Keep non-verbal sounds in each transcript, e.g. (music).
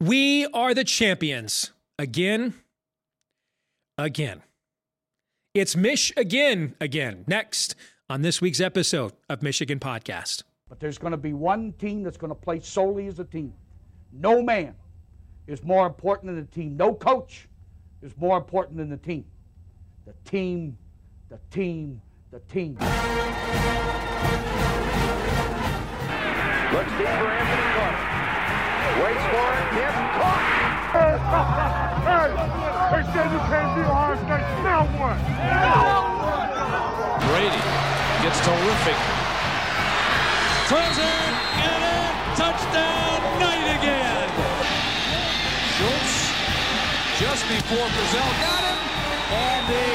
We are the champions again, again. It's Mish again, again. Next on this week's episode of Michigan Podcast. But there's going to be one team that's going to play solely as a team. No man is more important than the team. No coach is more important than the team. The team, the team, the team. Looks deep for Anthony Carter. Waits for it. Caught. hey, they said you can't be Ohio State. Now what? Brady gets terrific. Throws it, and a touchdown, Knight again. Schultz just before Brazil got him, and a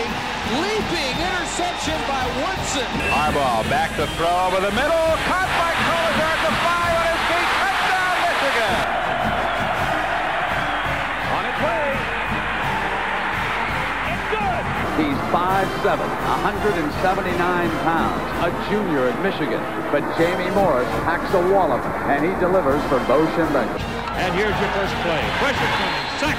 leaping interception by Woodson. Harbaugh back to throw over the middle. Caught by Collier the five on his feet. Touchdown, Michigan. On its way. Good. He's 5'7", 179 pounds, a junior at Michigan. But Jamie Morris packs a wallop, and he delivers for Bo Schembechler. And here's your first play. Pressure coming. Sack.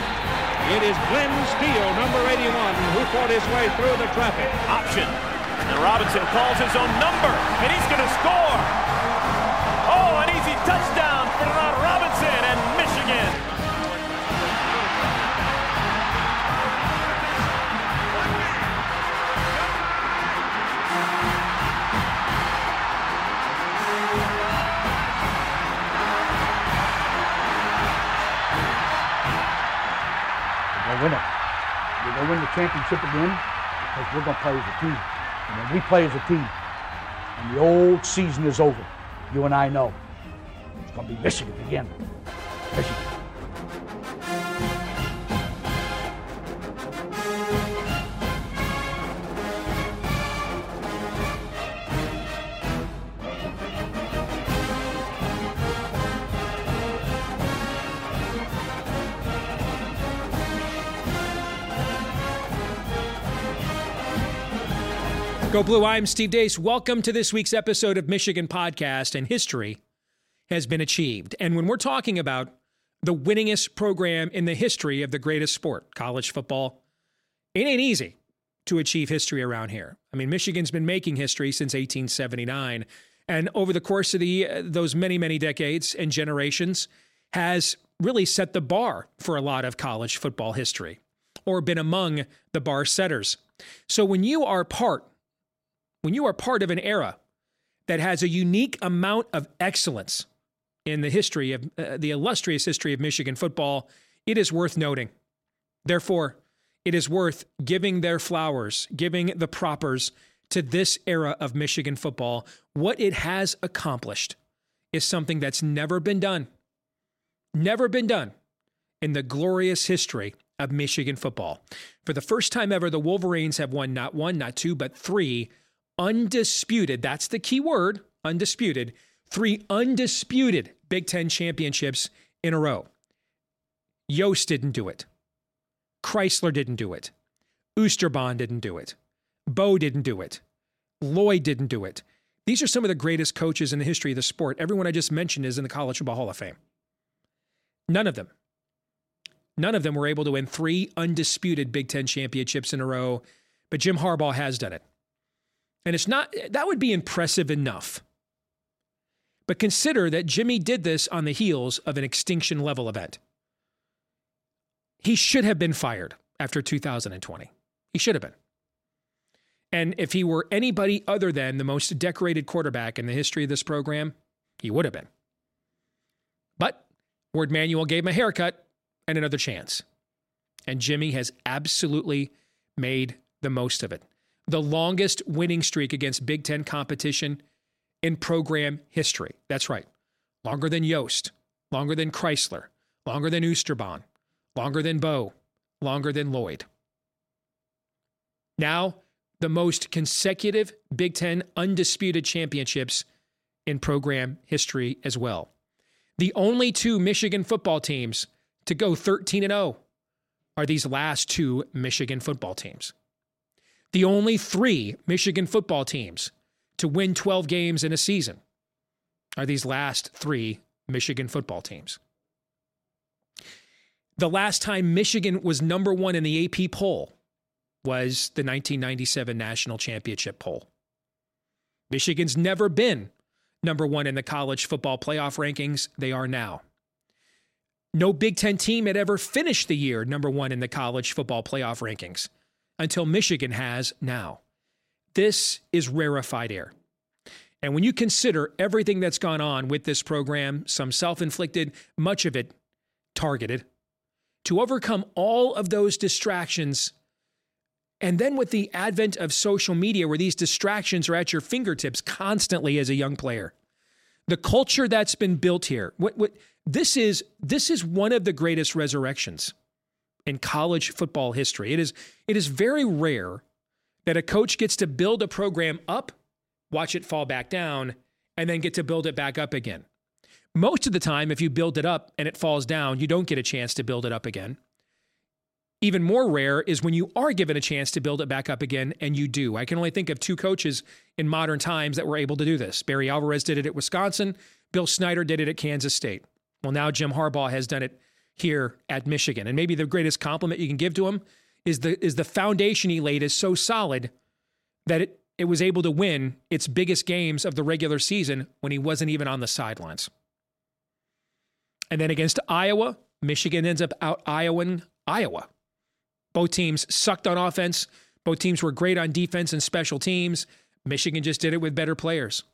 It is Glen Steele, number 81, who fought his way through the traffic. Option. And Robinson calls his own number, and he's going to score. Oh, an easy touchdown for Ronald Robinson and Michigan. We're going to win the championship again because we're going to play as a team. And when we play as a team and the old season is over, you and I know it's going to be Michigan again. Michigan. Go Blue, I'm Steve Deace. Welcome to this week's episode of Michigan Podcast, and history has been achieved. And when we're talking about the winningest program in the history of the greatest sport, college football, it ain't easy to achieve history around here. I mean, Michigan's been making history since 1879, and over the course of the uh, those many many decades and generations, has really set the bar for a lot of college football history, or been among the bar setters. So when you are part when you are part of an era that has a unique amount of excellence in the history of uh, the illustrious history of Michigan football, it is worth noting. Therefore, it is worth giving their flowers, giving the propers to this era of Michigan football. What it has accomplished is something that's never been done, never been done in the glorious history of Michigan football. For the first time ever, the Wolverines have won not one, not two, but three undisputed, that's the key word, undisputed, three undisputed Big Ten championships in a row. Yost didn't do it. Chrysler didn't do it. Oosterbaan didn't do it. Bo didn't do it. Lloyd didn't do it. These are some of the greatest coaches in the history of the sport. Everyone I just mentioned is in the College Football Hall of Fame. None of them. None of them were able to win three undisputed Big Ten championships in a row, but Jim Harbaugh has done it. And it's not, that would be impressive enough. But consider that Jimmy did this on the heels of an extinction level event. He should have been fired after 2020. He should have been. And if he were anybody other than the most decorated quarterback in the history of this program, he would have been. But Warde Manuel gave him a haircut and another chance. And Jimmy has absolutely made the most of it the longest winning streak against Big Ten competition in program history. That's right. Longer than Yost, longer than Chrysler, longer than Oosterbaan, longer than Bo, longer than Lloyd. Now, the most consecutive Big Ten undisputed championships in program history as well. The only two Michigan football teams to go 13 and 0 are these last two Michigan football teams the only three Michigan football teams to win 12 games in a season are these last three Michigan football teams. The last time Michigan was number one in the AP poll was the 1997 national championship poll. Michigan's never been number one in the college football playoff rankings. They are now. No Big Ten team had ever finished the year number one in the college football playoff rankings until Michigan has now. This is rarefied air. And when you consider everything that's gone on with this program, some self inflicted, much of it targeted, to overcome all of those distractions, and then with the advent of social media where these distractions are at your fingertips constantly as a young player, the culture that's been built here, what, what, this is this is one of the greatest resurrections in college football history. It is it is very rare that a coach gets to build a program up, watch it fall back down, and then get to build it back up again. Most of the time, if you build it up and it falls down, you don't get a chance to build it up again. Even more rare is when you are given a chance to build it back up again and you do. I can only think of two coaches in modern times that were able to do this. Barry Alvarez did it at Wisconsin, Bill Snyder did it at Kansas State. Well, now Jim Harbaugh has done it here at Michigan. And maybe the greatest compliment you can give to him is the is the foundation he laid is so solid that it it was able to win its biggest games of the regular season when he wasn't even on the sidelines. And then against Iowa, Michigan ends up out Iowaing Iowa. Both teams sucked on offense. Both teams were great on defense and special teams. Michigan just did it with better players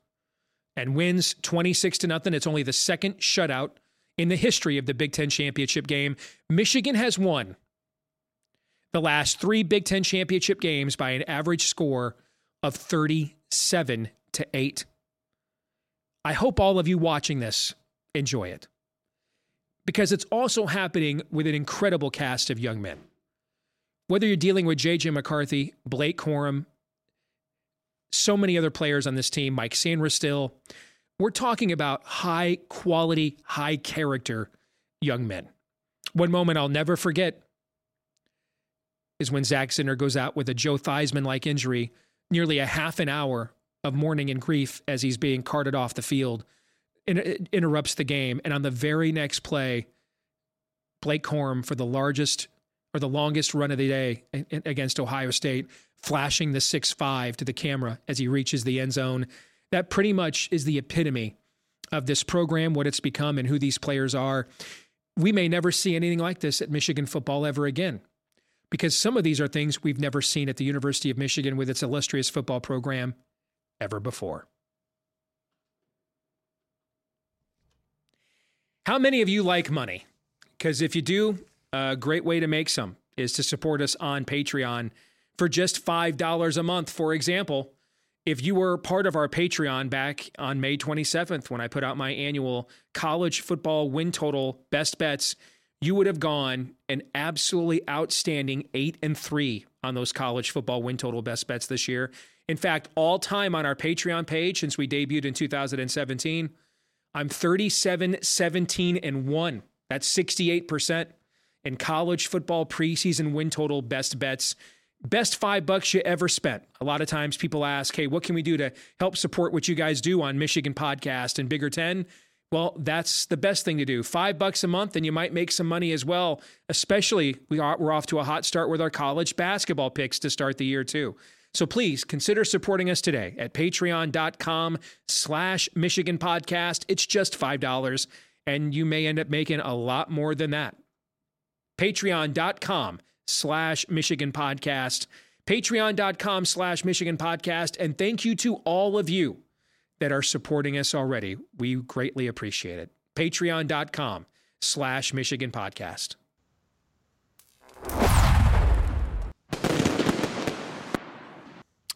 and wins 26 to nothing. It's only the second shutout in the history of the Big Ten championship game. Michigan has won the last three Big Ten championship games by an average score of 37 to 8. I hope all of you watching this enjoy it because it's also happening with an incredible cast of young men. Whether you're dealing with JJ McCarthy, Blake Corum, so many other players on this team, Mike Sainristil, we're talking about high quality, high character young men. One moment I'll never forget is when Zak Zinter goes out with a Joe Theismann like injury, nearly a half an hour of mourning and grief as he's being carted off the field, and interrupts the game. And on the very next play, Blake Corum for the largest or the longest run of the day against Ohio State, flashing the 6 5 to the camera as he reaches the end zone. That pretty much is the epitome of this program, what it's become, and who these players are. We may never see anything like this at Michigan football ever again because some of these are things we've never seen at the University of Michigan with its illustrious football program ever before. How many of you like money? Because if you do, a great way to make some is to support us on Patreon for just $5 a month. For example, if you were part of our Patreon back on May 27th when I put out my annual college football win total best bets, you would have gone an absolutely outstanding eight and three on those college football win total best bets this year. In fact, all time on our Patreon page since we debuted in 2017, I'm 37, 17, and one. That's 68% in college football preseason win total best bets. Best five bucks you ever spent. A lot of times people ask, hey, what can we do to help support what you guys do on Michigan Podcast and Bigger 10? Well, that's the best thing to do. Five bucks a month, and you might make some money as well. Especially, we are, we're off to a hot start with our college basketball picks to start the year, too. So please consider supporting us today at patreon.com slash Michigan Podcast. It's just $5, and you may end up making a lot more than that. Patreon.com slash Michigan Podcast. Patreon.com slash Michigan Podcast. And thank you to all of you that are supporting us already. We greatly appreciate it. Patreon.com slash Michigan Podcast.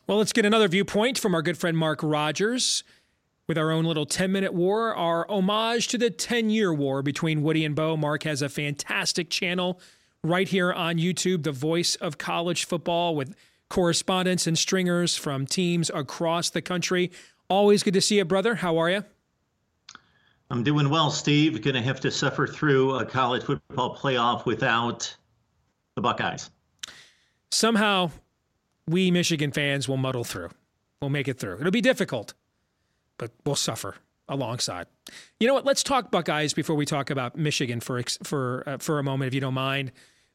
Well, let's get another viewpoint from our good friend Mark Rogers with our own little 10 minute war, our homage to the 10 year war between Woody and Bo. Mark has a fantastic channel right here on YouTube, the voice of college football with correspondents and stringers from teams across the country. Always good to see you, brother. How are you? I'm doing well, Steve. Going to have to suffer through a college football playoff without the Buckeyes. Somehow, we Michigan fans will muddle through. We'll make it through. It'll be difficult, but we'll suffer. alongside. You know what? Let's talk Buckeyes before we talk about Michigan for for uh, for a moment, if you don't mind.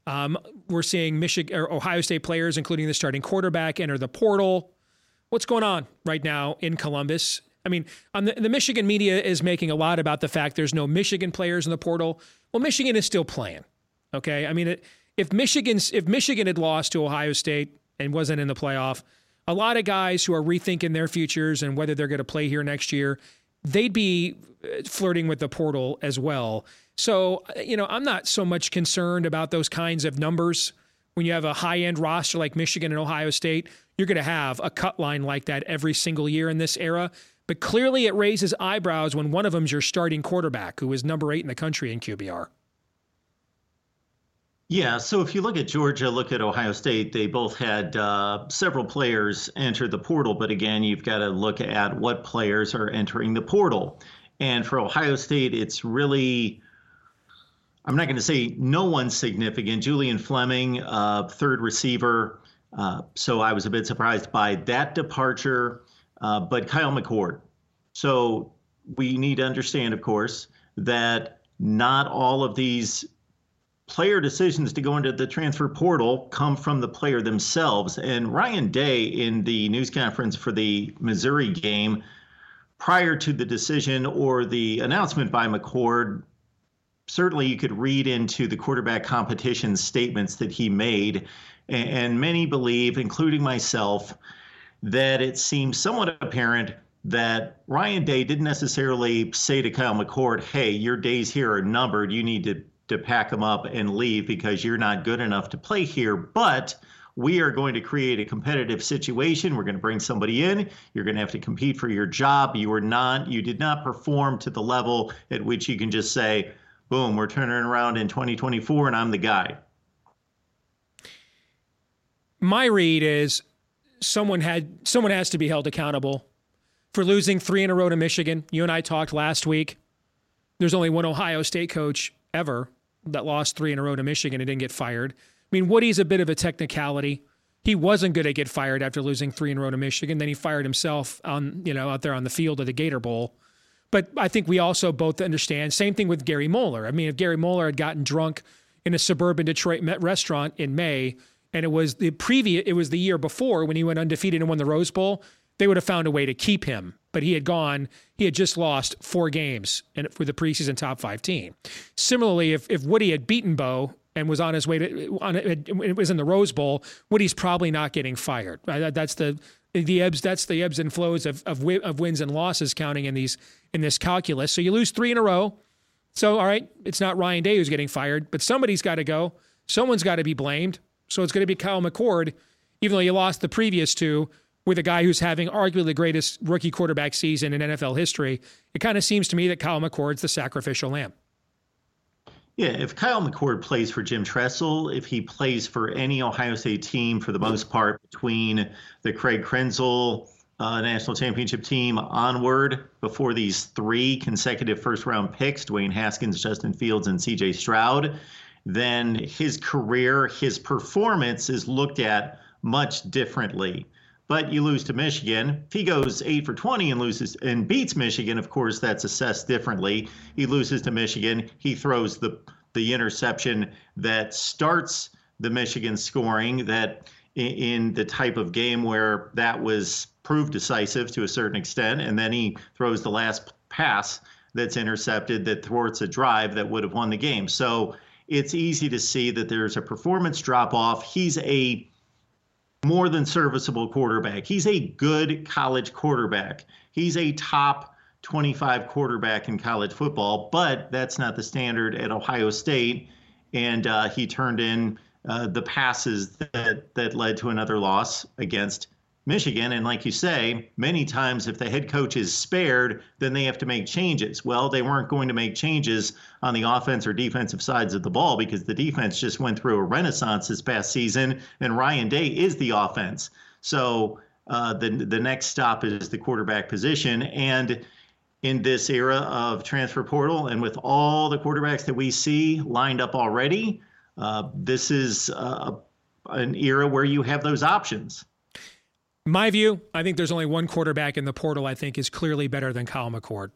Um, we're seeing Michigan Ohio State players, including the starting quarterback, enter the portal. What's going on right now in Columbus? I mean, the, the Michigan media is making a lot about the fact there's no Michigan players in the portal. Well, Michigan is still playing. Okay, I mean, it, if Michigan's if Michigan had lost to Ohio State and wasn't in the playoff, a lot of guys who are rethinking their futures and whether they're going to play here next year, they'd be uh, flirting with the portal as well. So, uh, you know, I'm not so much concerned about those kinds of numbers. When you have a high end roster like Michigan and Ohio State, you're going to have a cut line like that every single year in this era. But clearly, it raises eyebrows when one of them's your starting quarterback, who is number eight in the country in QBR. Yeah, so if you look at Georgia, look at Ohio State, they both had uh, several players enter the portal. But again, you've got to look at what players are entering the portal. And for Ohio State, it's really, I'm not going to say no one significant. Julian Fleming, uh, third receiver. Uh, so I was a bit surprised by that departure. Uh, but Kyle McCord. So we need to understand, of course, that not all of these player decisions to go into the transfer portal come from the player themselves. And Ryan Day, in the news conference for the Missouri game, prior to the decision or the announcement by McCord, certainly you could read into the quarterback competition statements that he made. And many believe, including myself, that it seems somewhat apparent that Ryan Day didn't necessarily say to Kyle McCord, hey, your days here are numbered. You need to to pack them up and leave because you're not good enough to play here. But we are going to create a competitive situation. We're going to bring somebody in. You're going to have to compete for your job. You are not, you did not perform to the level at which you can just say, boom, we're turning around in 2024 and I'm the guy. My read is someone had someone has to be held accountable for losing three in a row to Michigan. You and I talked last week. There's only one Ohio State coach ever that lost three in a row to Michigan and didn't get fired. I mean, Woody's a bit of a technicality. He wasn't going to get fired after losing three in a row to Michigan. Then he fired himself on, you know, out there on the field of the Gator Bowl. But I think we also both understand. Same thing with Gary Moeller. I mean, if Gary Moeller had gotten drunk in a suburban Detroit restaurant in May, and it was the previous, it was the year before when he went undefeated and won the Rose Bowl, they would have found a way to keep him. But he had gone, he had just lost four games and for the preseason top five team. Similarly, if, if Woody had beaten Bo and was on his way to, on it was in the Rose Bowl, Woody's probably not getting fired. That's the, the ebbs, that's the ebbs and flows of, of, of wins and losses counting in these, in this calculus. So you lose three in a row. So, all right, it's not Ryan Day who's getting fired, but somebody's got to go. Someone's got to be blamed. So it's going to be Kyle McCord, even though you lost the previous two with a guy who's having arguably the greatest rookie quarterback season in NFL history, it kind of seems to me that Kyle McCord's the sacrificial lamb. Yeah, if Kyle McCord plays for Jim Tressel, if he plays for any Ohio State team for the most part between the Craig Krenzel uh, national championship team onward before these three consecutive first round picks, Dwayne Haskins, Justin Fields, and CJ Stroud, then his career, his performance is looked at much differently but you lose to Michigan. If he goes eight for 20 and loses and beats Michigan, of course, that's assessed differently. He loses to Michigan. He throws the the interception that starts the Michigan scoring that in the type of game where that was proved decisive to a certain extent, and then he throws the last pass that's intercepted that thwarts a drive that would have won the game. So it's easy to see that there's a performance drop off. He's a more than serviceable quarterback. He's a good college quarterback. He's a top 25 quarterback in college football, but that's not the standard at Ohio State. And uh, he turned in uh, the passes that, that led to another loss against Michigan. And like you say, many times if the head coach is spared, then they have to make changes. Well, they weren't going to make changes on the offense or defensive sides of the ball because the defense just went through a renaissance this past season, and Ryan Day is the offense. So uh, the the next stop is the quarterback position, and in this era of transfer portal, and with all the quarterbacks that we see lined up already, uh, this is uh, an era where you have those options. My view, I think there's only one quarterback in the portal I think is clearly better than Kyle McCord.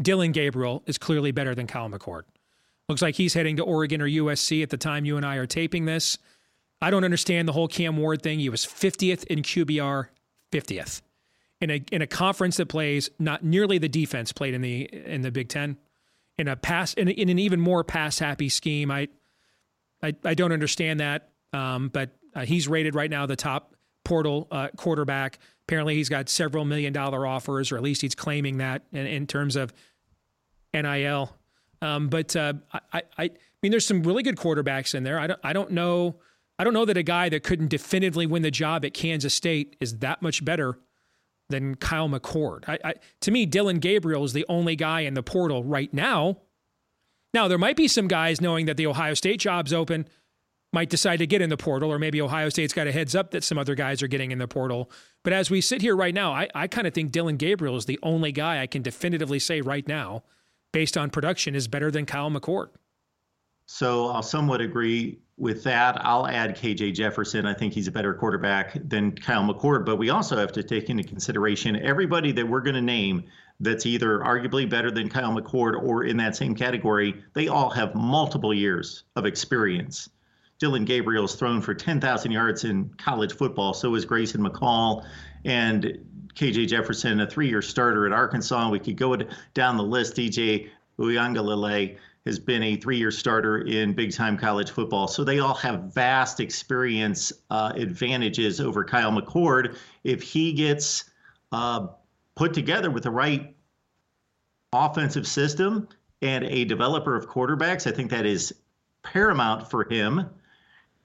Dillon Gabriel is clearly better than Kyle McCord. Looks like he's heading to Oregon or USC at the time you and I are taping this. I don't understand the whole Cam Ward thing. He was 50th in QBR, 50th in a in a conference that plays not nearly the defense played in the in the Big Ten, in a pass in, in an even more pass happy scheme. I, I I don't understand that. Um, but uh, he's rated right now the top portal uh, quarterback. Apparently, he's got several million dollar offers, or at least he's claiming that in, in terms of NIL. Um, but uh, I, I, I mean, there's some really good quarterbacks in there. I don't, I don't know. I don't know that a guy that couldn't definitively win the job at Kansas State is that much better than Kyle McCord. I, I, to me, Dillon Gabriel is the only guy in the portal right now. Now, there might be some guys knowing that the Ohio State job's open might decide to get in the portal, or maybe Ohio State's got a heads up that some other guys are getting in the portal. But as we sit here right now, I, I kind of think Dillon Gabriel is the only guy I can definitively say right now, based on production, is better than Kyle McCord. So I'll somewhat agree with that. I'll add KJ Jefferson. I think he's a better quarterback than Kyle McCord, but we also have to take into consideration everybody that we're going to name that's either arguably better than Kyle McCord or in that same category. They all have multiple years of experience. Dillon Gabriel's thrown for 10,000 yards in college football. So is Grayson McCall and KJ Jefferson, a three year starter at Arkansas. We could go down the list. DJ Uiagalelei has been a three year starter in big time college football. So they all have vast experience uh, advantages over Kyle McCord. If he gets uh, put together with the right offensive system and a developer of quarterbacks, I think that is paramount for him.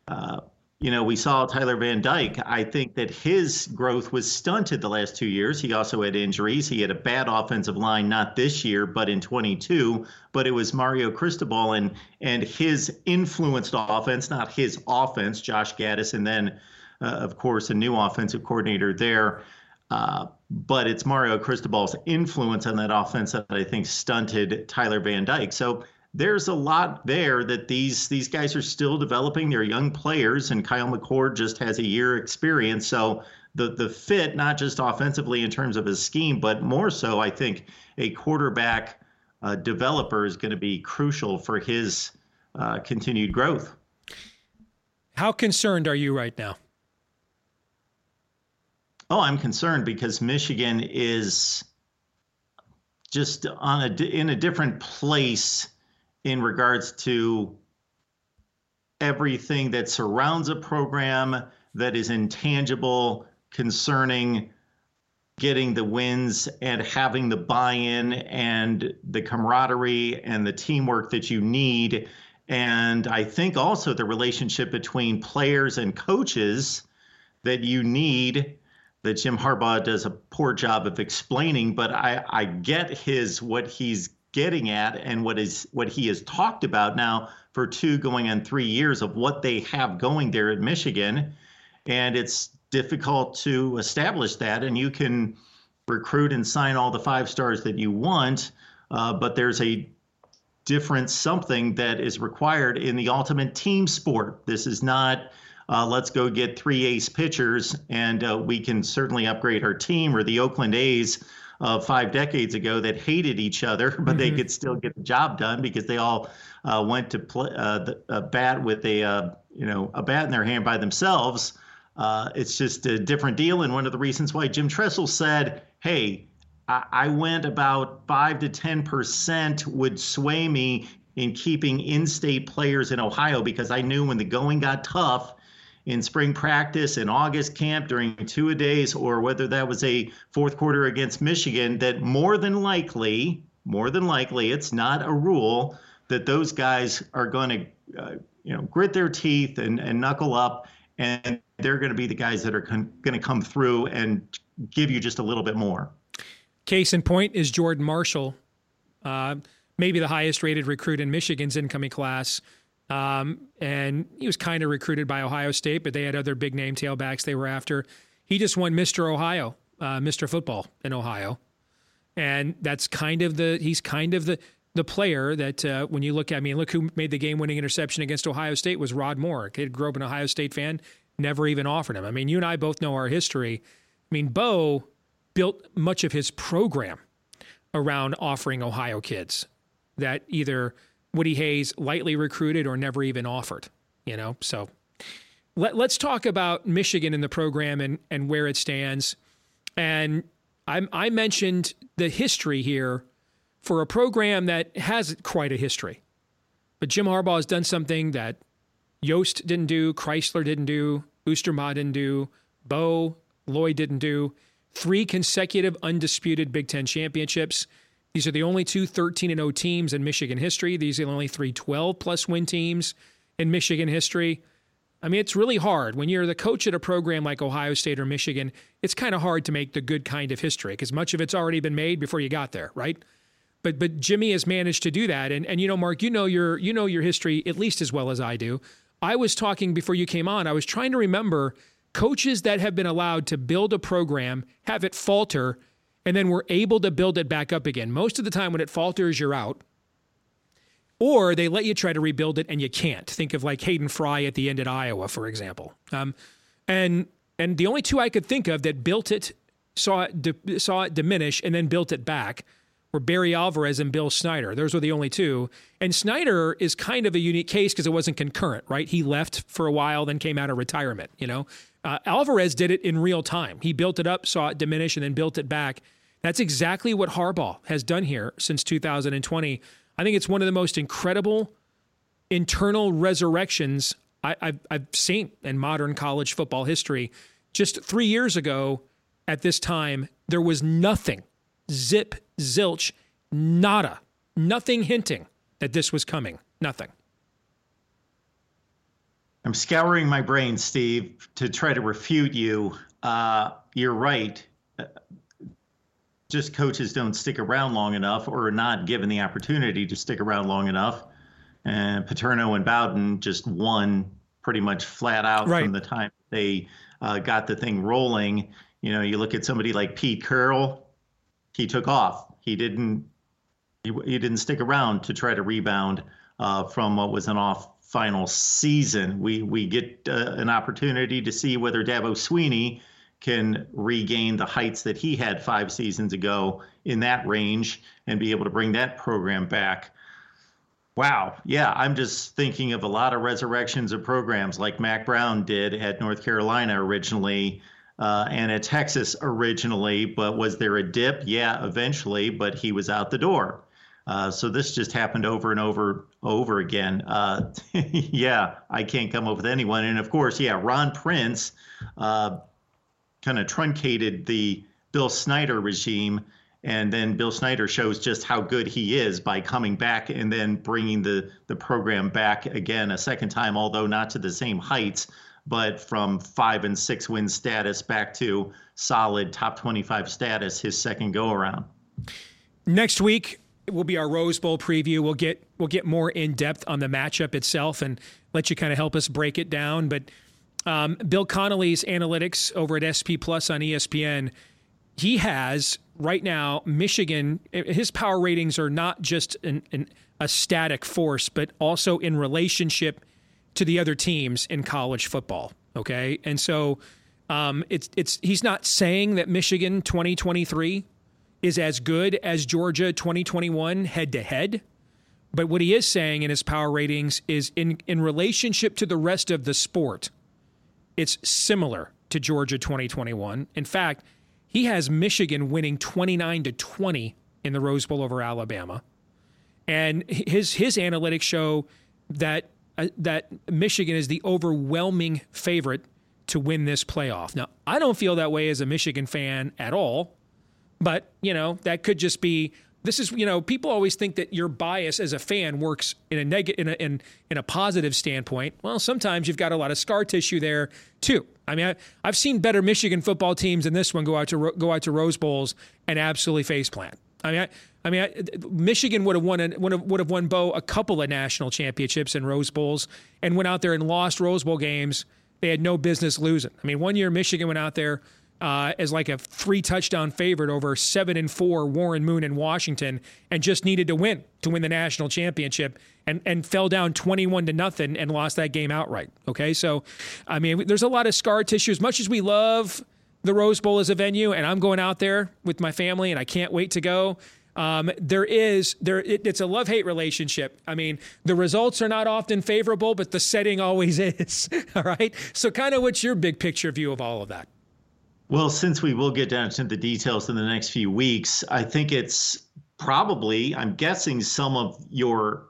Uh, you know, we saw Tyler Van Dyke. I think that his growth was stunted the last two years. He also had injuries. He had a bad offensive line, not this year, but in 22. But it was Mario Cristobal and and his influenced offense, not his offense. Josh Gattis, and then, uh, of course, a new offensive coordinator there. Uh, but it's Mario Cristobal's influence on that offense that I think stunted Tyler Van Dyke. So there's a lot there that these these guys are still developing. They're young players, and Kyle McCord just has a year experience. So the the fit, not just offensively in terms of his scheme, but more so, I think a quarterback uh, developer is going to be crucial for his uh, continued growth. How concerned are you right now? Oh, I'm concerned because Michigan is just on a in a different place in regards to everything that surrounds a program that is intangible concerning getting the wins and having the buy-in and the camaraderie and the teamwork that you need. And i think also the relationship between players and coaches that you need that jim harbaugh does a poor job of explaining but i, I get his what he's getting at and what is what he has talked about now for two going on three years of what they have going there at Michigan. And it's difficult to establish that. And you can recruit and sign all the five stars that you want, uh, but there's a different something that is required in the ultimate team sport. This is not uh, let's go get three ace pitchers and uh, we can certainly upgrade our team or the Oakland A's uh, five decades ago that hated each other, (laughs) but mm-hmm. they could still get the job done because they all uh, went to play uh, the, a bat with a uh, you know a bat in their hand by themselves. Uh, it's just a different deal, and one of the reasons why Jim Tressel said, "Hey, I, I went about five to ten percent would sway me." In keeping in-state players in Ohio, because I knew when the going got tough, in spring practice in August camp during two a days, or whether that was a fourth quarter against Michigan, that more than likely, more than likely, it's not a rule that those guys are going to, uh, you know, grit their teeth and, and knuckle up, and they're going to be the guys that are con- going to come through and give you just a little bit more. Case in point is Jordan Marshall, uh, maybe the highest rated recruit in Michigan's incoming class. Um, and he was kind of recruited by Ohio State, but they had other big name tailbacks they were after. He just won Mr. Ohio, uh, Mr. Football in Ohio, and that's kind of the he's kind of the the player that uh, when you look at I mean look who made the game winning interception against Ohio State was Rod Moore. Kid grew up an Ohio State fan, never even offered him. I mean you and I both know our history. I mean Bo built much of his program around offering Ohio kids that either Woody Hayes lightly recruited or never even offered, you know? So let, us talk about Michigan in the program and, and where it stands. And I, I mentioned the history here for a program that has quite a history. But Jim Harbaugh has done something that Yost didn't do, Chrysler didn't do, Oosterbaan didn't do, Bo, Lloyd didn't do. Three consecutive undisputed Big Ten championships. These are the only two 13 and 0 teams in Michigan history. These are the only three 12 plus win teams in Michigan history. I mean, it's really hard when you're the coach at a program like Ohio State or Michigan. It's kind of hard to make the good kind of history because much of it's already been made before you got there, right? But but Jimmy has managed to do that, and and you know, Mark, you know your you know your history at least as well as I do. I was talking before you came on. I was trying to remember coaches that have been allowed to build a program, have it falter, and then we're able to build it back up again. Most of the time, when it falters, you're out or they let you try to rebuild it and you can't. Think of like Hayden Fry at the end at Iowa, for example. Um, and and the only two I could think of that built it, saw it di- saw it diminish, and then built it back were Barry Alvarez and Bill Snyder. Those were the only two. And Snyder is kind of a unique case because it wasn't concurrent, right? He left for a while, then came out of retirement. You know, uh, Alvarez did it in real time. He built it up, saw it diminish, and then built it back. That's exactly what Harbaugh has done here since 2020 I think it's one of the most incredible internal resurrections I, have I've seen in modern college football history. Just three years ago, at this time, there was nothing, zip, zilch, nada, nothing hinting that this was coming. Nothing. I'm scouring my brain, Steve, to try to refute you. Uh, you're right just coaches don't stick around long enough or are not given the opportunity to stick around long enough. And Paterno and Bowden just won pretty much flat out right. from the time they uh, got the thing rolling. You know, you look at somebody like Pete Carroll, he took off. He didn't. He, he didn't stick around to try to rebound uh, from what was an off final season. We we get uh, an opportunity to see whether Dabo Swinney can regain the heights that he had five seasons ago in that range and be able to bring that program back. Wow. Yeah, I'm just thinking of a lot of resurrections of programs like Mack Brown did at North Carolina originally uh, and at Texas originally. But was there a dip? Yeah, eventually, but he was out the door. Uh, so this just happened over and over over again. Uh, (laughs) yeah, I can't come up with anyone. And of course, yeah, Ron Prince uh, kind of truncated the Bill Snyder regime. And then Bill Snyder shows just how good he is by coming back and then bringing the, the program back again a second time, although not to the same heights, but from five and six win status back to solid top 25 status his second go around. Next week will be our Rose Bowl preview. We'll get we'll get more in depth on the matchup itself and let you kind of help us break it down. But um, Bill Connelly's analytics over at SP Plus on ESPN, he has right now Michigan. His power ratings are not just an, an, a static force, but also in relationship to the other teams in college football. Okay, and so um, it's it's he's not saying that Michigan 2023 is as good as Georgia 2021 head to head. But what he is saying in his power ratings is in, in relationship to the rest of the sport, it's similar to Georgia 2021. In fact, he has Michigan winning 29 to 20 in the Rose Bowl over Alabama. And his his analytics show that uh, that Michigan is the overwhelming favorite to win this playoff. Now, I don't feel that way as a Michigan fan at all, but you know, that could just be this is you know people always think that your bias as a fan works in a negative in a, in, in a positive standpoint well sometimes you've got a lot of scar tissue there too i mean I, have seen better michigan football teams than this one go out to go out to rose bowls and absolutely face plant i mean I, I mean, I, Michigan would have won would have, would have won Bo a couple of national championships and Rose Bowls, and went out there and lost Rose Bowl games. They had no business losing. I mean, one year Michigan went out there uh, as like a three touchdown favorite over seven and four Warren Moon in Washington and just needed to win to win the national championship and, and fell down 21 to nothing and lost that game outright. Okay. So, I mean, there's a lot of scar tissue. As much as we love the Rose Bowl as a venue, and I'm going out there with my family and I can't wait to go. Um, there is there it, it's a love hate relationship. I mean, the results are not often favorable, but the setting always (laughs) is. all right. So, kind of, what's your big picture view of all of that? Well, since we will get down to the details in the next few weeks, I think it's probably, I'm guessing, some of your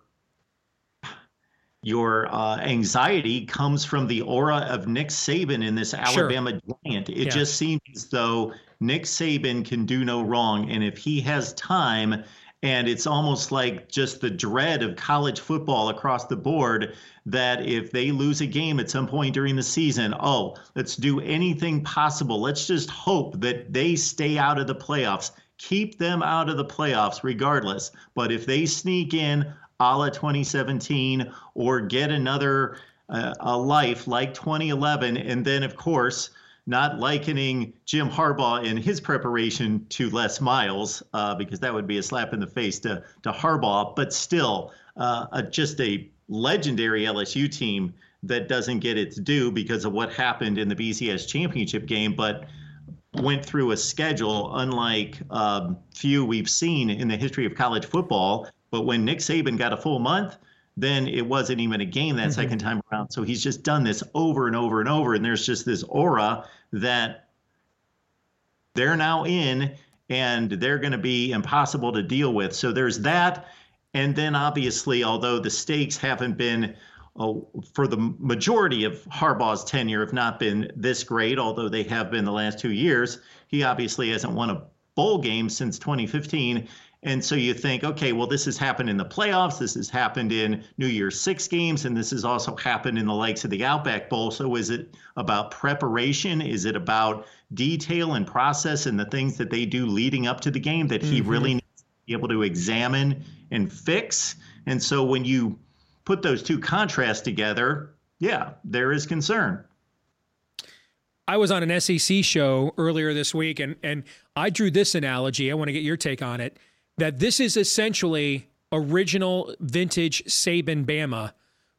your uh, anxiety comes from the aura of Nick Saban in this Alabama sure. giant. It yeah. just seems as though Nick Saban can do no wrong, and if he has time, and it's almost like just the dread of college football across the board that if they lose a game at some point during the season, oh, let's do anything possible. Let's just hope that they stay out of the playoffs. Keep them out of the playoffs regardless. But if they sneak in a la 2017 or get another uh, a life like 2011, and then, of course, not likening Jim Harbaugh in his preparation to Les Miles, uh, because that would be a slap in the face to, to Harbaugh, but still uh, a, just a legendary LSU team that doesn't get its due because of what happened in the BCS championship game, but went through a schedule unlike um, few we've seen in the history of college football. But when Nick Saban got a full month, then it wasn't even a game that mm-hmm. second time around. So he's just done this over and over and over. And there's just this aura that they're now in and they're going to be impossible to deal with. So there's that. And then obviously, although the stakes haven't been uh, for the majority of Harbaugh's tenure have not been this great, although they have been the last two years, he obviously hasn't won a bowl game since 2015. And so you think, okay, well, this has happened in the playoffs. This has happened in New Year's Six games, and this has also happened in the likes of the Outback Bowl. So is it about preparation? Is it about detail and process and the things that they do leading up to the game that he mm-hmm. really needs to be able to examine and fix? And so when you put those two contrasts together, yeah, there is concern. I was on an SEC show earlier this week, and and I drew this analogy. I want to get your take on it that this is essentially original vintage Saban Bama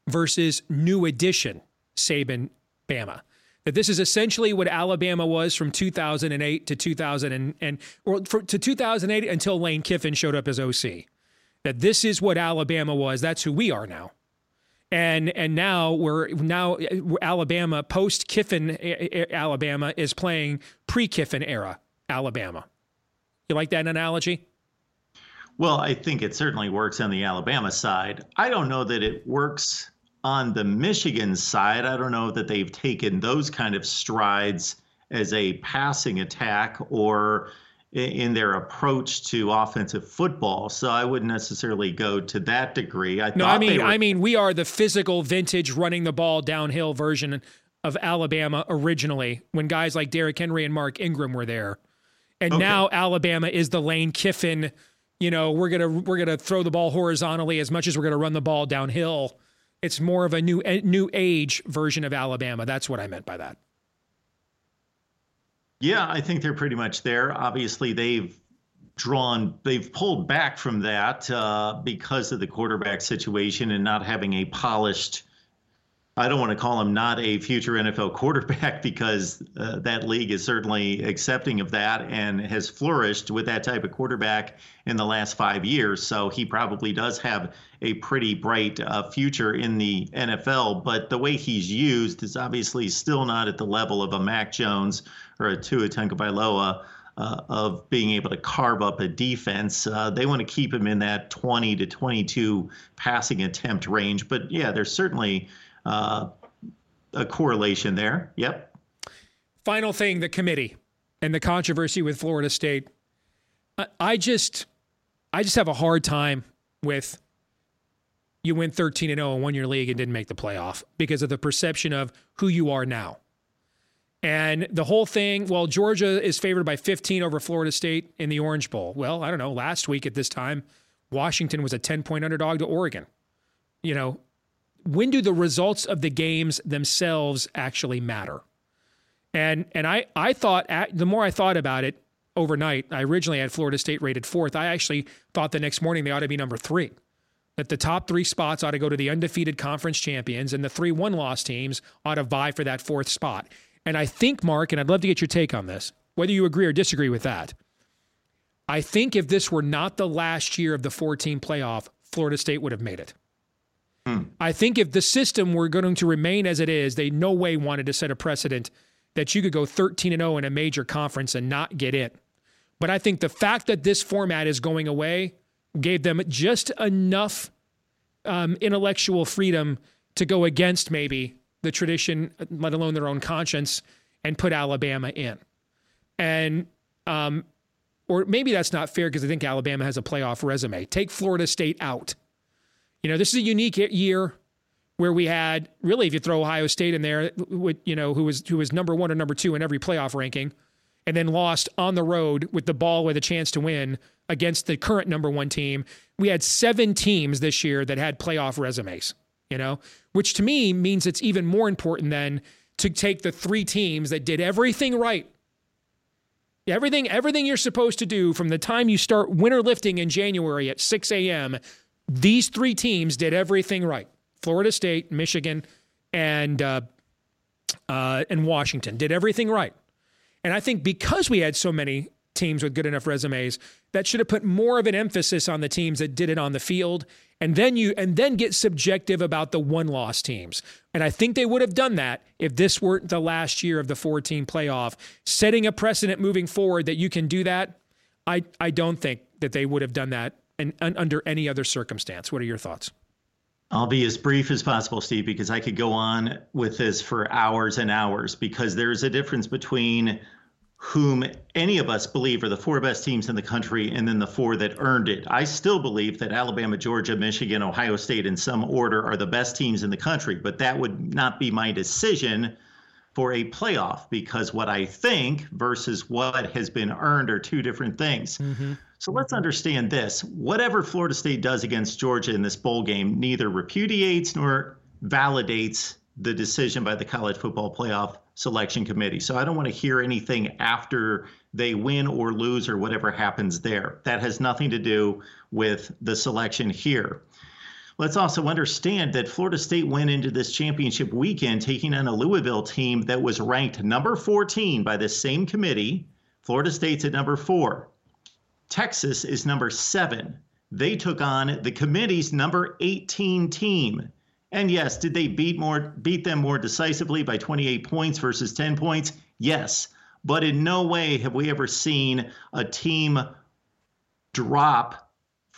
versus new edition Saban Bama. That this is essentially what Alabama was from 2008 to 2000 and, and or for, to 2008 until Lane Kiffin showed up as OC. That this is what Alabama was. That's who we are now. And and now we're now Alabama post Kiffin Alabama is playing pre Kiffin era Alabama. You like that analogy? Well, I think it certainly works on the Alabama side. I don't know that it works on the Michigan side. I don't know that they've taken those kind of strides as a passing attack or in their approach to offensive football. So I wouldn't necessarily go to that degree. I no, I mean, were- I mean, we are the physical, vintage, running the ball downhill version of Alabama originally, when guys like Derrick Henry and Mark Ingram were there, and okay. now Alabama is the Lane Kiffin you know, we're gonna we're gonna throw the ball horizontally as much as we're gonna run the ball downhill. It's more of a new new age version of Alabama. That's what I meant by that. Yeah, I think they're pretty much there. Obviously, they've drawn, they've pulled back from that uh, because of the quarterback situation and not having a polished I don't want to call him not a future NFL quarterback (laughs) because uh, that league is certainly accepting of that and has flourished with that type of quarterback in the last five years. So he probably does have a pretty bright uh, future in the NFL. But the way he's used is obviously still not at the level of a Mac Jones or a Tua Tagovailoa. Uh, of being able to carve up a defense. Uh, they want to keep him in that 20 to 22 passing attempt range. But yeah, there's certainly uh, a correlation there. Yep. Final thing the committee and the controversy with Florida State. I, I just, I just have a hard time with you win 13 and 0 in one year league and didn't make the playoff because of the perception of who you are now. And the whole thing, well, Georgia is favored by 15 over Florida State in the Orange Bowl. Well, I don't know. Last week at this time, Washington was a 10 point underdog to Oregon. You know, when do the results of the games themselves actually matter? And and I I thought the more I thought about it overnight, I originally had Florida State rated fourth. I actually thought the next morning they ought to be number three. That the top three spots ought to go to the undefeated conference champions, and the three one loss teams ought to vie for that fourth spot. And I think, Mark, and I'd love to get your take on this, whether you agree or disagree with that. I think if this were not the last year of the 14 playoff, Florida State would have made it. Hmm. I think if the system were going to remain as it is, they no way wanted to set a precedent that you could go 13 and 0 in a major conference and not get in. But I think the fact that this format is going away gave them just enough um, intellectual freedom to go against maybe the tradition, let alone their own conscience, and put Alabama in. And um, or maybe that's not fair because I think Alabama has a playoff resume. Take Florida State out. You know, this is a unique year where we had really, if you throw Ohio State in there, you know, who was who was number one or number two in every playoff ranking, and then lost on the road with the ball with a chance to win against the current number one team. We had seven teams this year that had playoff resumes. You know, which to me means it's even more important than to take the three teams that did everything right Everything, everything you're supposed to do from the time you start winter lifting in January at 6 a.m., these three teams did everything right. Florida State, Michigan, and uh, uh, and Washington did everything right. And I think because we had so many teams with good enough resumes, that should have put more of an emphasis on the teams that did it on the field and then you and then get subjective about the one loss teams. And I think they would have done that if this weren't the last year of the 14 playoff, setting a precedent moving forward that you can do that. I I don't think that they would have done that and, and under any other circumstance. What are your thoughts? I'll be as brief as possible, Steve, because I could go on with this for hours and hours because there's a difference between whom any of us believe are the four best teams in the country and then the four that earned it. I still believe that Alabama, Georgia, Michigan, Ohio State, in some order, are the best teams in the country, but that would not be my decision for a playoff because what I think versus what has been earned are two different things. Mm-hmm. So let's understand this. Whatever Florida State does against Georgia in this bowl game neither repudiates nor validates the decision by the college football playoff selection committee. So I don't want to hear anything after they win or lose or whatever happens there. That has nothing to do with the selection here. Let's also understand that Florida State went into this championship weekend taking on a Louisville team that was ranked number 14 by the same committee. Florida State's at number four. Texas is number seven. They took on the committee's number 18 team. And yes, did they beat more beat them more decisively by 28 points versus 10 points? Yes. But in no way have we ever seen a team drop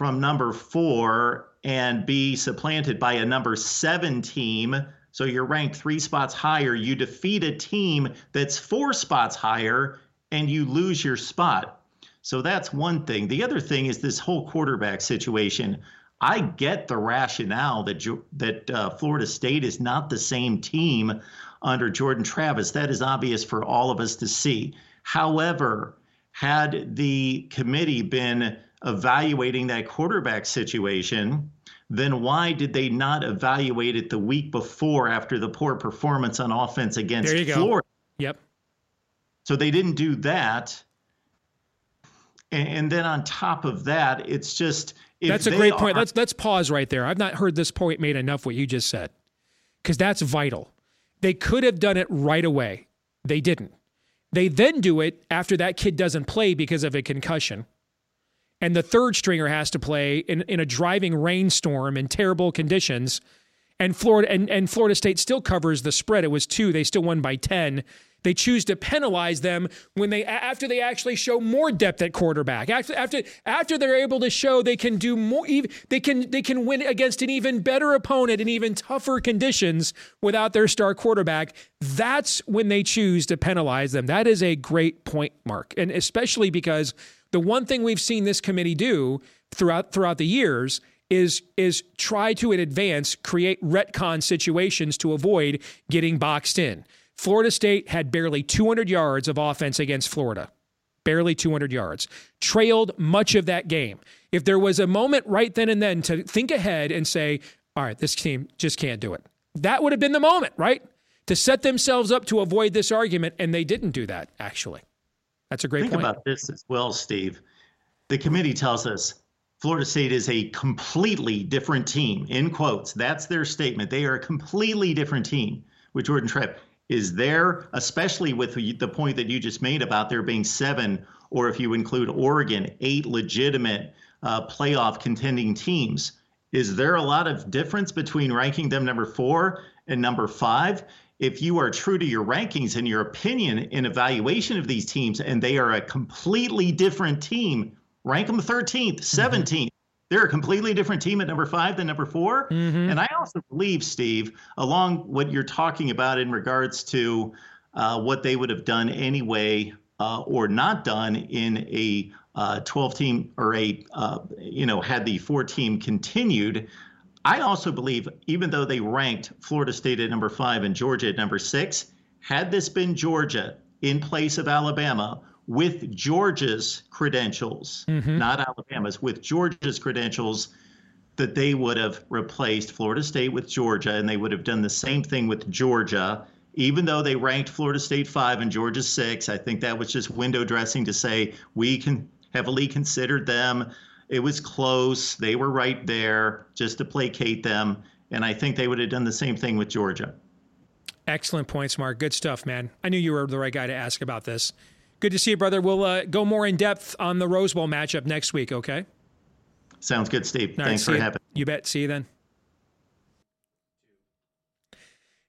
from number 4 and be supplanted by a number 7 team. So you're ranked 3 spots higher, you defeat a team that's 4 spots higher and you lose your spot. So that's one thing. The other thing is this whole quarterback situation. I get the rationale that that uh, Florida State is not the same team under Jordan Travis. That is obvious for all of us to see. However, had the committee been evaluating that quarterback situation, then why did they not evaluate it the week before after the poor performance on offense against Florida? Go. Yep. So they didn't do that. And, and then on top of that, it's just that's a great are, point. Let's let's pause right there. I've not heard this point made enough. What you just said, because that's vital. They could have done it right away. They didn't. They then do it after that kid doesn't play because of a concussion. And the third stringer has to play in, in a driving rainstorm in terrible conditions. And Florida and, and Florida State still covers the spread. It was two. They still won by 10. They choose to penalize them when they after they actually show more depth at quarterback. After after after they're able to show they can do more they can they can win against an even better opponent in even tougher conditions without their star quarterback. That's when they choose to penalize them. That is a great point, Mark. And especially because the one thing we've seen this committee do throughout throughout the years is is try to in advance create retcon situations to avoid getting boxed in. Florida State had barely 200 yards of offense against Florida. Barely 200 yards. Trailed much of that game. If there was a moment right then and then to think ahead and say, all right, this team just can't do it, that would have been the moment, right? To set themselves up to avoid this argument, and they didn't do that, actually. That's a great point. Think point. about this as well, Steve. The committee tells us Florida State is a completely different team, in quotes. That's their statement. They are a completely different team with Jordan Trepp is there, especially with the point that you just made about there being seven or if you include Oregon, eight legitimate uh, playoff contending teams. Is there a lot of difference between ranking them number four and number five? If you are true to your rankings and your opinion in evaluation of these teams, and they are a completely different team, rank them 13th, 17th. Mm-hmm. They're a completely different team at number five than number 4 mm-hmm. And I also believe, Steve, along what you're talking about in regards to uh, what they would have done anyway uh, or not done in a uh, 12 team or a, uh, you know, had the four team continued. I also believe, even though they ranked Florida State at number five and Georgia at number six, had this been Georgia in place of Alabama with Georgia's credentials, mm-hmm. not Alabama's, with Georgia's credentials, that they would have replaced Florida State with Georgia and they would have done the same thing with Georgia even though they ranked Florida State five and Georgia six, I think that was just window dressing to say we can heavily considered them. It was close. They were right there just to placate them. And I think they would have done the same thing with Georgia. Excellent points, Mark. Good stuff, man. I knew you were the right guy to ask about this. Good to see you, brother. We'll uh, go more in depth on the Rose Bowl matchup next week, okay? Sounds good, Steve. All Thanks right, for having me. You bet. See you then.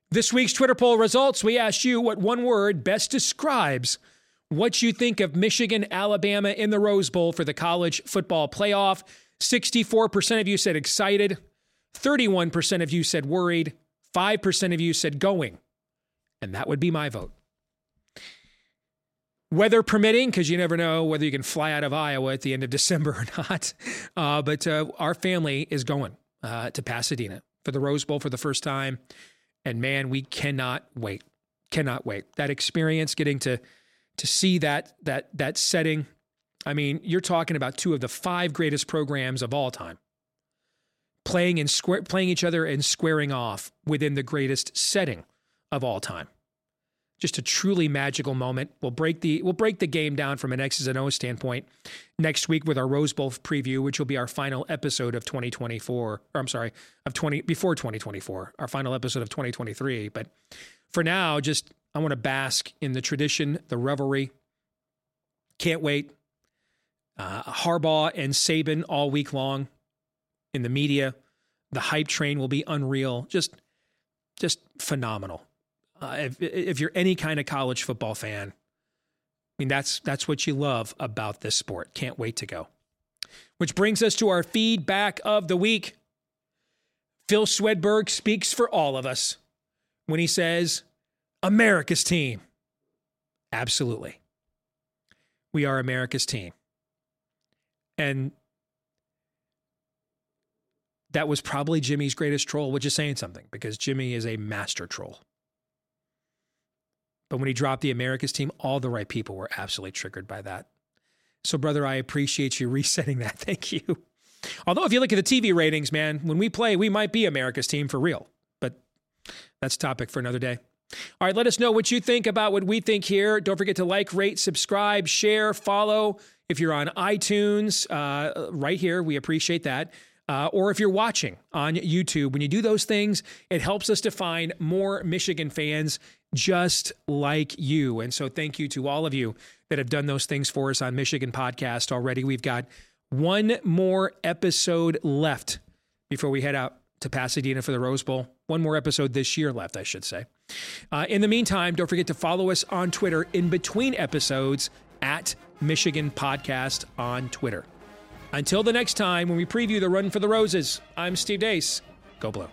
This week's Twitter poll results we asked you what one word best describes what you think of Michigan, Alabama in the Rose Bowl for the college football playoff. 64% of you said excited, 31% of you said worried, 5% of you said going. And that would be my vote. Weather permitting, because you never know whether you can fly out of Iowa at the end of (laughs) December or not. Uh, but uh, our family is going uh, to Pasadena for the Rose Bowl for the first time. And man, we cannot wait. Cannot wait. That experience, getting to to see that that that setting. I mean, you're talking about two of the five greatest programs of all time. Playing and square, playing each other and squaring off within the greatest setting of all time just a truly magical moment. We'll break the we'll break the game down from an X's and O's standpoint next week with our Rose Bowl preview, which will be our final episode of 2024. Or I'm sorry, of 20 before 2024, our final episode of 2023. But for now, just I want to bask in the tradition, the revelry. Can't wait. Uh, Harbaugh and Saban all week long in the media. The hype train will be unreal. Just, just phenomenal. Uh, if, if you're any kind of college football fan, I mean that's that's what you love about this sport. Can't wait to go. Which brings us to our feedback of the week. Phil Swedberg speaks for all of us when he says, America's team. Absolutely. We are America's team. And that was probably Jimmy's greatest troll, which is saying something because Jimmy is a master troll. But when he dropped the America's team, all the right people were absolutely triggered by that. So, brother, I appreciate you (laughs) resetting that. Thank you. Although, if you look at the TV ratings, man, when we play, we might be America's team for real. But that's topic for another day. All right, let us know what you think about what we think here. Don't forget to like, rate, subscribe, share, follow. If you're on iTunes, uh, right here, we appreciate that. Uh, or if you're watching on YouTube, when you do those things, it helps us to find more Michigan fans just like you. And so thank you to all of you that have done those things for us on Michigan Podcast already. We've got one more episode left before we head out to Pasadena for the Rose Bowl. One more episode this year left, I should say. Uh, in the meantime, don't forget to follow us on Twitter in between episodes at Michigan Podcast on Twitter. Until the next time when we preview the Run for the Roses, I'm Steve Deace. Go Blue.